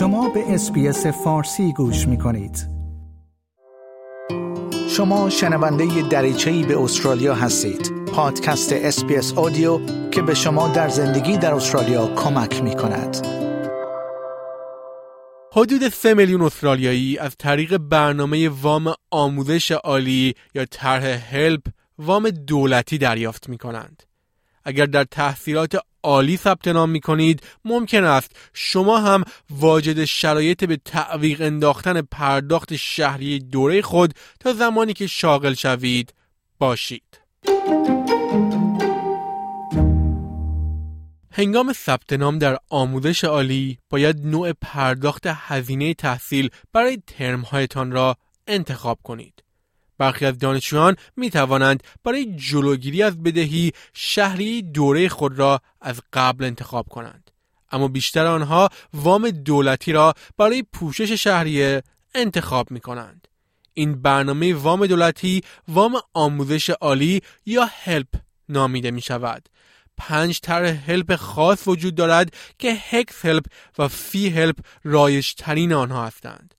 شما به SBS فارسی گوش می کنید. شما شنونده دریچه‌ای به استرالیا هستید. پادکست SBS Audio که به شما در زندگی در استرالیا کمک می کند. حدود 3 میلیون استرالیایی از طریق برنامه وام آموزش عالی یا طرح HELP وام دولتی دریافت می کنند. اگر در تحصیلات عالی ثبت نام می کنید ممکن است شما هم واجد شرایط به تعویق انداختن پرداخت شهری دوره خود تا زمانی که شاغل شوید باشید. هنگام ثبت نام در آموزش عالی باید نوع پرداخت هزینه تحصیل برای ترمهایتان را انتخاب کنید. برخی از دانشجویان می توانند برای جلوگیری از بدهی شهری دوره خود را از قبل انتخاب کنند. اما بیشتر آنها وام دولتی را برای پوشش شهریه انتخاب می کنند. این برنامه وام دولتی وام آموزش عالی یا هلپ نامیده می شود. پنج طرح هلپ خاص وجود دارد که هکس هلپ و فی هلپ رایج ترین آنها هستند.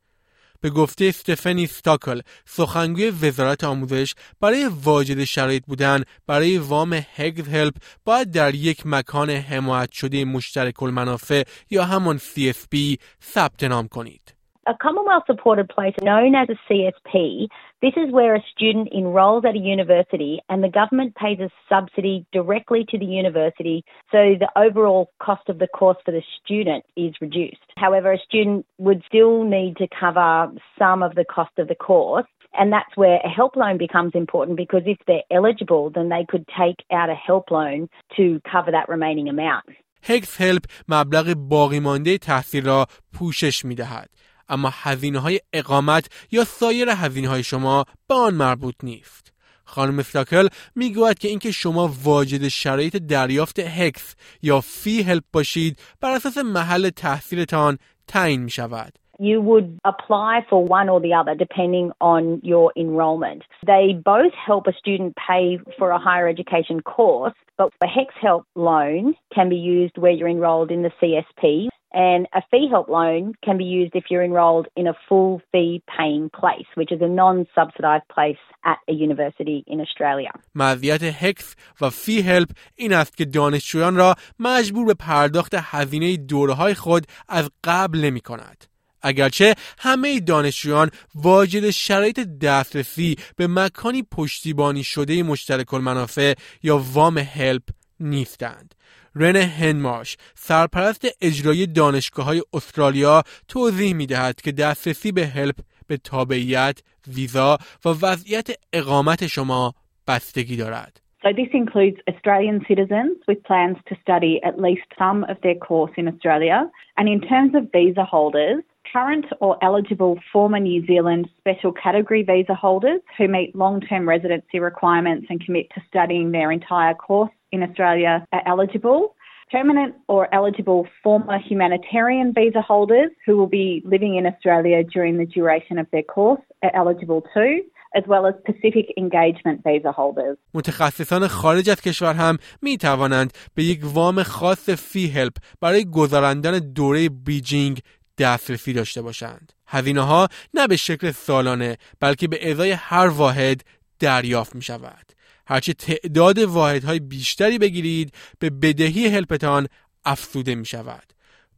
به گفته استفنی ستاکل سخنگوی وزارت آموزش برای واجد شرایط بودن برای وام هگز هلپ باید در یک مکان حمایت شده مشترک المنافع یا همان CSP ثبت نام کنید. A Commonwealth supported place known as a CSP, this is where a student enrolls at a university and the government pays a subsidy directly to the university so the overall cost of the course for the student is reduced. However, a student would still need to cover some of the cost of the course and that's where a help loan becomes important because if they're eligible, then they could take out a help loan to cover that remaining amount. هکس هلپ مبلغ باقی مانده تحصیل را پوشش می دهد. اما هزینه های اقامت یا سایر هزینه های شما به آن مربوط نیست. خانم استاکل می‌گوید که اینکه شما واجد شرایط دریافت هکس یا فی هلپ باشید بر اساس محل تحصیلتان تعیین می شود. You would apply for one or the other depending on your enrolment. They both help a student pay for a higher education course, but the HEX Help loan can be used where you're enrolled in the CSP and a fee help loan can be used if you're enrolled in a full fee paying place, which is a non subsidised place at a university in Australia. مزیت هکس و فی هلپ این است که دانشجویان را مجبور به پرداخت هزینه دوره های خود از قبل نمی کند. اگرچه همه دانشجویان واجد شرایط دسترسی به مکانی پشتیبانی شده مشترک المنافع یا وام هلپ نیستند. رن هنماش سرپرست اجرایی دانشگاه های استرالیا توضیح می دهد که دسترسی به هلپ به تابعیت، ویزا و وضعیت اقامت شما بستگی دارد. So this includes Australian citizens with plans to study at least some of their course in Australia. And in terms of visa holders, current or eligible former New Zealand special category visa holders who meet long-term residency requirements and commit to studying their entire course in Australia are eligible. Permanent or eligible former humanitarian visa holders who will be living in Australia during the duration of their course are eligible too. as well as Pacific Engagement visa holders. متخصصان خارج از کشور هم می توانند به یک وام خاص فی هلپ برای گذراندن دوره بیجینگ دسترسی داشته باشند. هزینه ها نه به شکل سالانه بلکه به ازای هر واحد دریافت می شود. هرچه تعداد واحدهای بیشتری بگیرید به بدهی هلپتان افزوده می شود.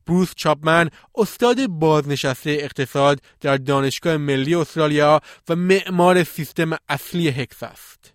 بروس چاپمن استاد بازنشسته اقتصاد در دانشگاه ملی استرالیا و معمار سیستم اصلی هکس است.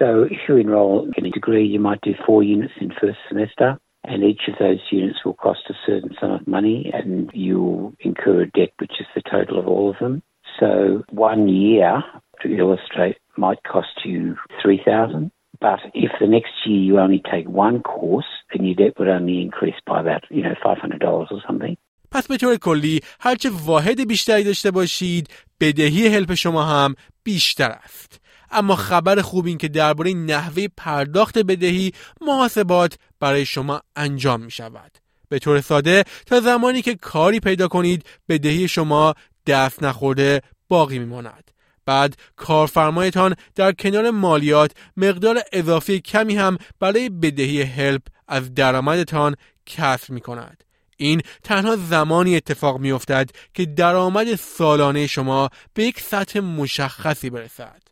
So if you enroll in a degree, you might do four units in first semester, and each of those units will cost a certain sum of money, and you'll incur a debt, which is the total of all of them. So one year, to illustrate, might cost you three thousand. But if the next year you only take one course, then your debt would only increase by about, you know, $500 or something. پس به طور کلی هرچه واحد بیشتری داشته باشید بدهی هلپ شما هم بیشتر است اما خبر خوب این که درباره نحوه پرداخت بدهی محاسبات برای شما انجام می شود به طور ساده تا زمانی که کاری پیدا کنید بدهی شما دست نخورده باقی می ماند بعد کارفرمایتان در کنار مالیات مقدار اضافی کمی هم برای بدهی هلپ از درآمدتان کسر می کند. این تنها زمانی اتفاق می افتد که درآمد سالانه شما به یک سطح مشخصی برسد.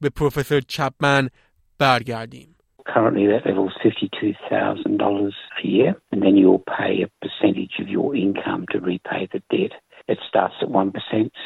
به پروفسور چپمن برگردیم. Currently, that level is $52,000 a year, and then you'll pay a percentage of your income to repay the debt. it starts at 1%.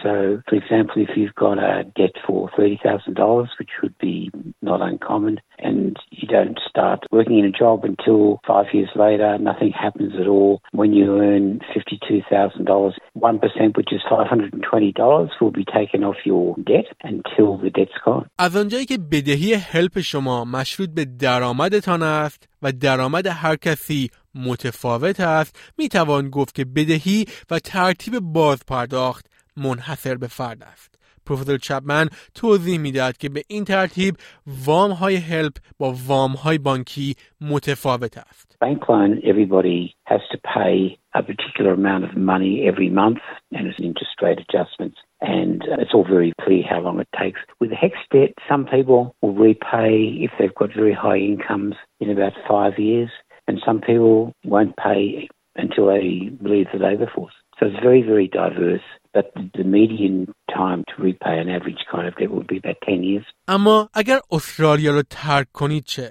So, for example, if you've got a debt for $30,000, which would be not uncommon, and you don't start working in a job until five years later, nothing happens at all. When you earn $52,000, 1%, which is $520, will be taken off your debt until the debt's gone. از آنجایی که بدهی هلپ شما مشروط به درآمدتان است و درآمد هر کسی متفاوت است می توان گفت که بدهی و ترتیب باز پرداخت منحصر به فرد است پروفسور چپمن توضیح می‌دهد که به این ترتیب وام های هلپ با وام های بانکی متفاوت است. Bank loan, everybody has to pay a particular amount of money every month and it's interest rate adjustments and it's all very clear how long it takes. With HEX debt, some people will repay if they've got very high incomes in about five years and some people won't pay until they leave the labour force. So it's very, very diverse. But the median time to repay an average kind of debt would be about 10 years. اما اگر استرالیا رو ترک کنید چه؟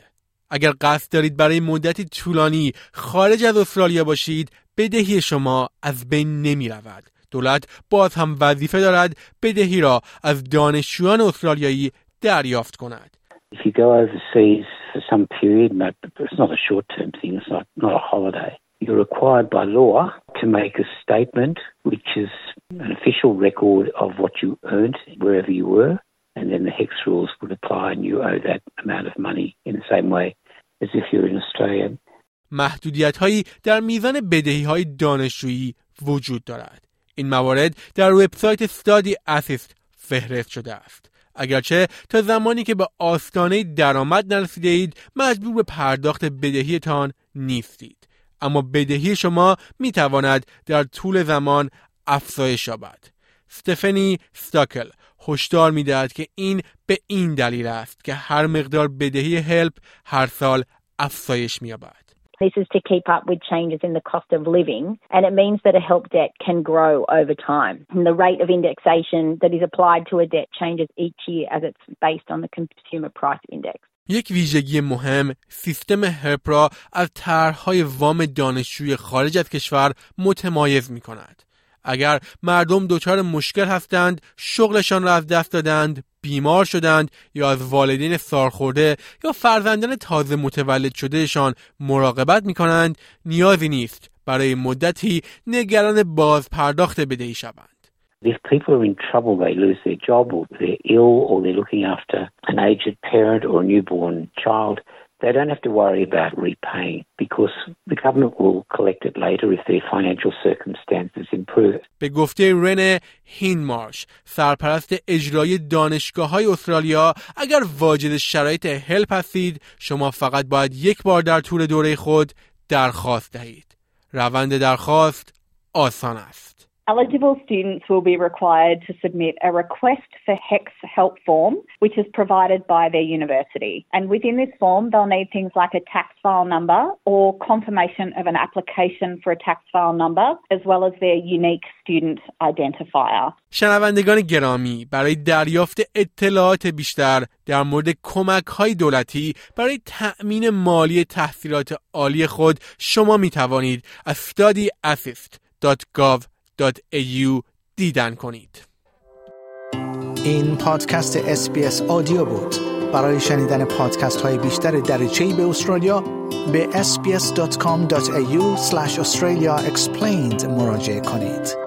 اگر قصد دارید برای مدتی طولانی خارج از استرالیا باشید بدهی شما از بین نمی رود. دولت باز هم وظیفه دارد بدهی را از دانشجویان استرالیایی دریافت کند. If you go overseas for some period, it's not a short-term thing, it's not, not a holiday. You're required by law to make a statement which is an official record of what you earned wherever you were, and then the HEX rules would apply and you owe that amount of money in the same way as if you're in Australia. محدودیت هایی در میزان بدهی های دانشجویی وجود دارد. این موارد در وبسایت استادی اسیست فهرست شده است. اگرچه تا زمانی که به آستانه درآمد نرسیده اید مجبور به پرداخت بدهیتان نیستید. اما بدهی شما می تواند در طول زمان افزایش یابد. ستفنی ستاکل هشدار می‌دهد که این به این دلیل است که هر مقدار بدهی هلپ هر سال افزایش می‌یابد. This is to keep up with changes in the cost of living, and it means that a help debt can grow over time. And the rate of indexation that is applied to a debt changes each year as it's based on the consumer price index. یک ویژگی مهم سیستم هرپ را از طرحهای وام دانشجوی خارج از کشور متمایز می کند. اگر مردم دچار مشکل هستند، شغلشان را از دست دادند، بیمار شدند یا از والدین سارخورده یا فرزندان تازه متولد شدهشان مراقبت می کنند، نیازی نیست برای مدتی نگران باز پرداخت بدهی شوند. If people are in trouble, they lose their job or they're ill or they're looking after an aged parent or a newborn child, they don't have to worry about repaying because به گفته رن هینمارش سرپرست اجرای دانشگاه های استرالیا اگر واجد شرایط هلپ هستید شما فقط باید یک بار در طول دوره خود درخواست دهید. روند درخواست آسان است. Eligible students will be required to submit a request for HEX help form, which is provided by their university. And within this form, they'll need things like a tax file number or confirmation of an application for a tax file number, as well as their unique student identifier. شنوندگان گرامی برای دریافت اطلاعات بیشتر در مورد کمک های دولتی برای تأمین مالی تحصیلات عالی خود شما می توانید از studyassist.gov au دیدن کنید. این پادکست SBS Audio بود. برای شنیدن پادکست های بیشتر دریچه‌ای به استرالیا به sbs.com.au australia explained مراجعه کنید.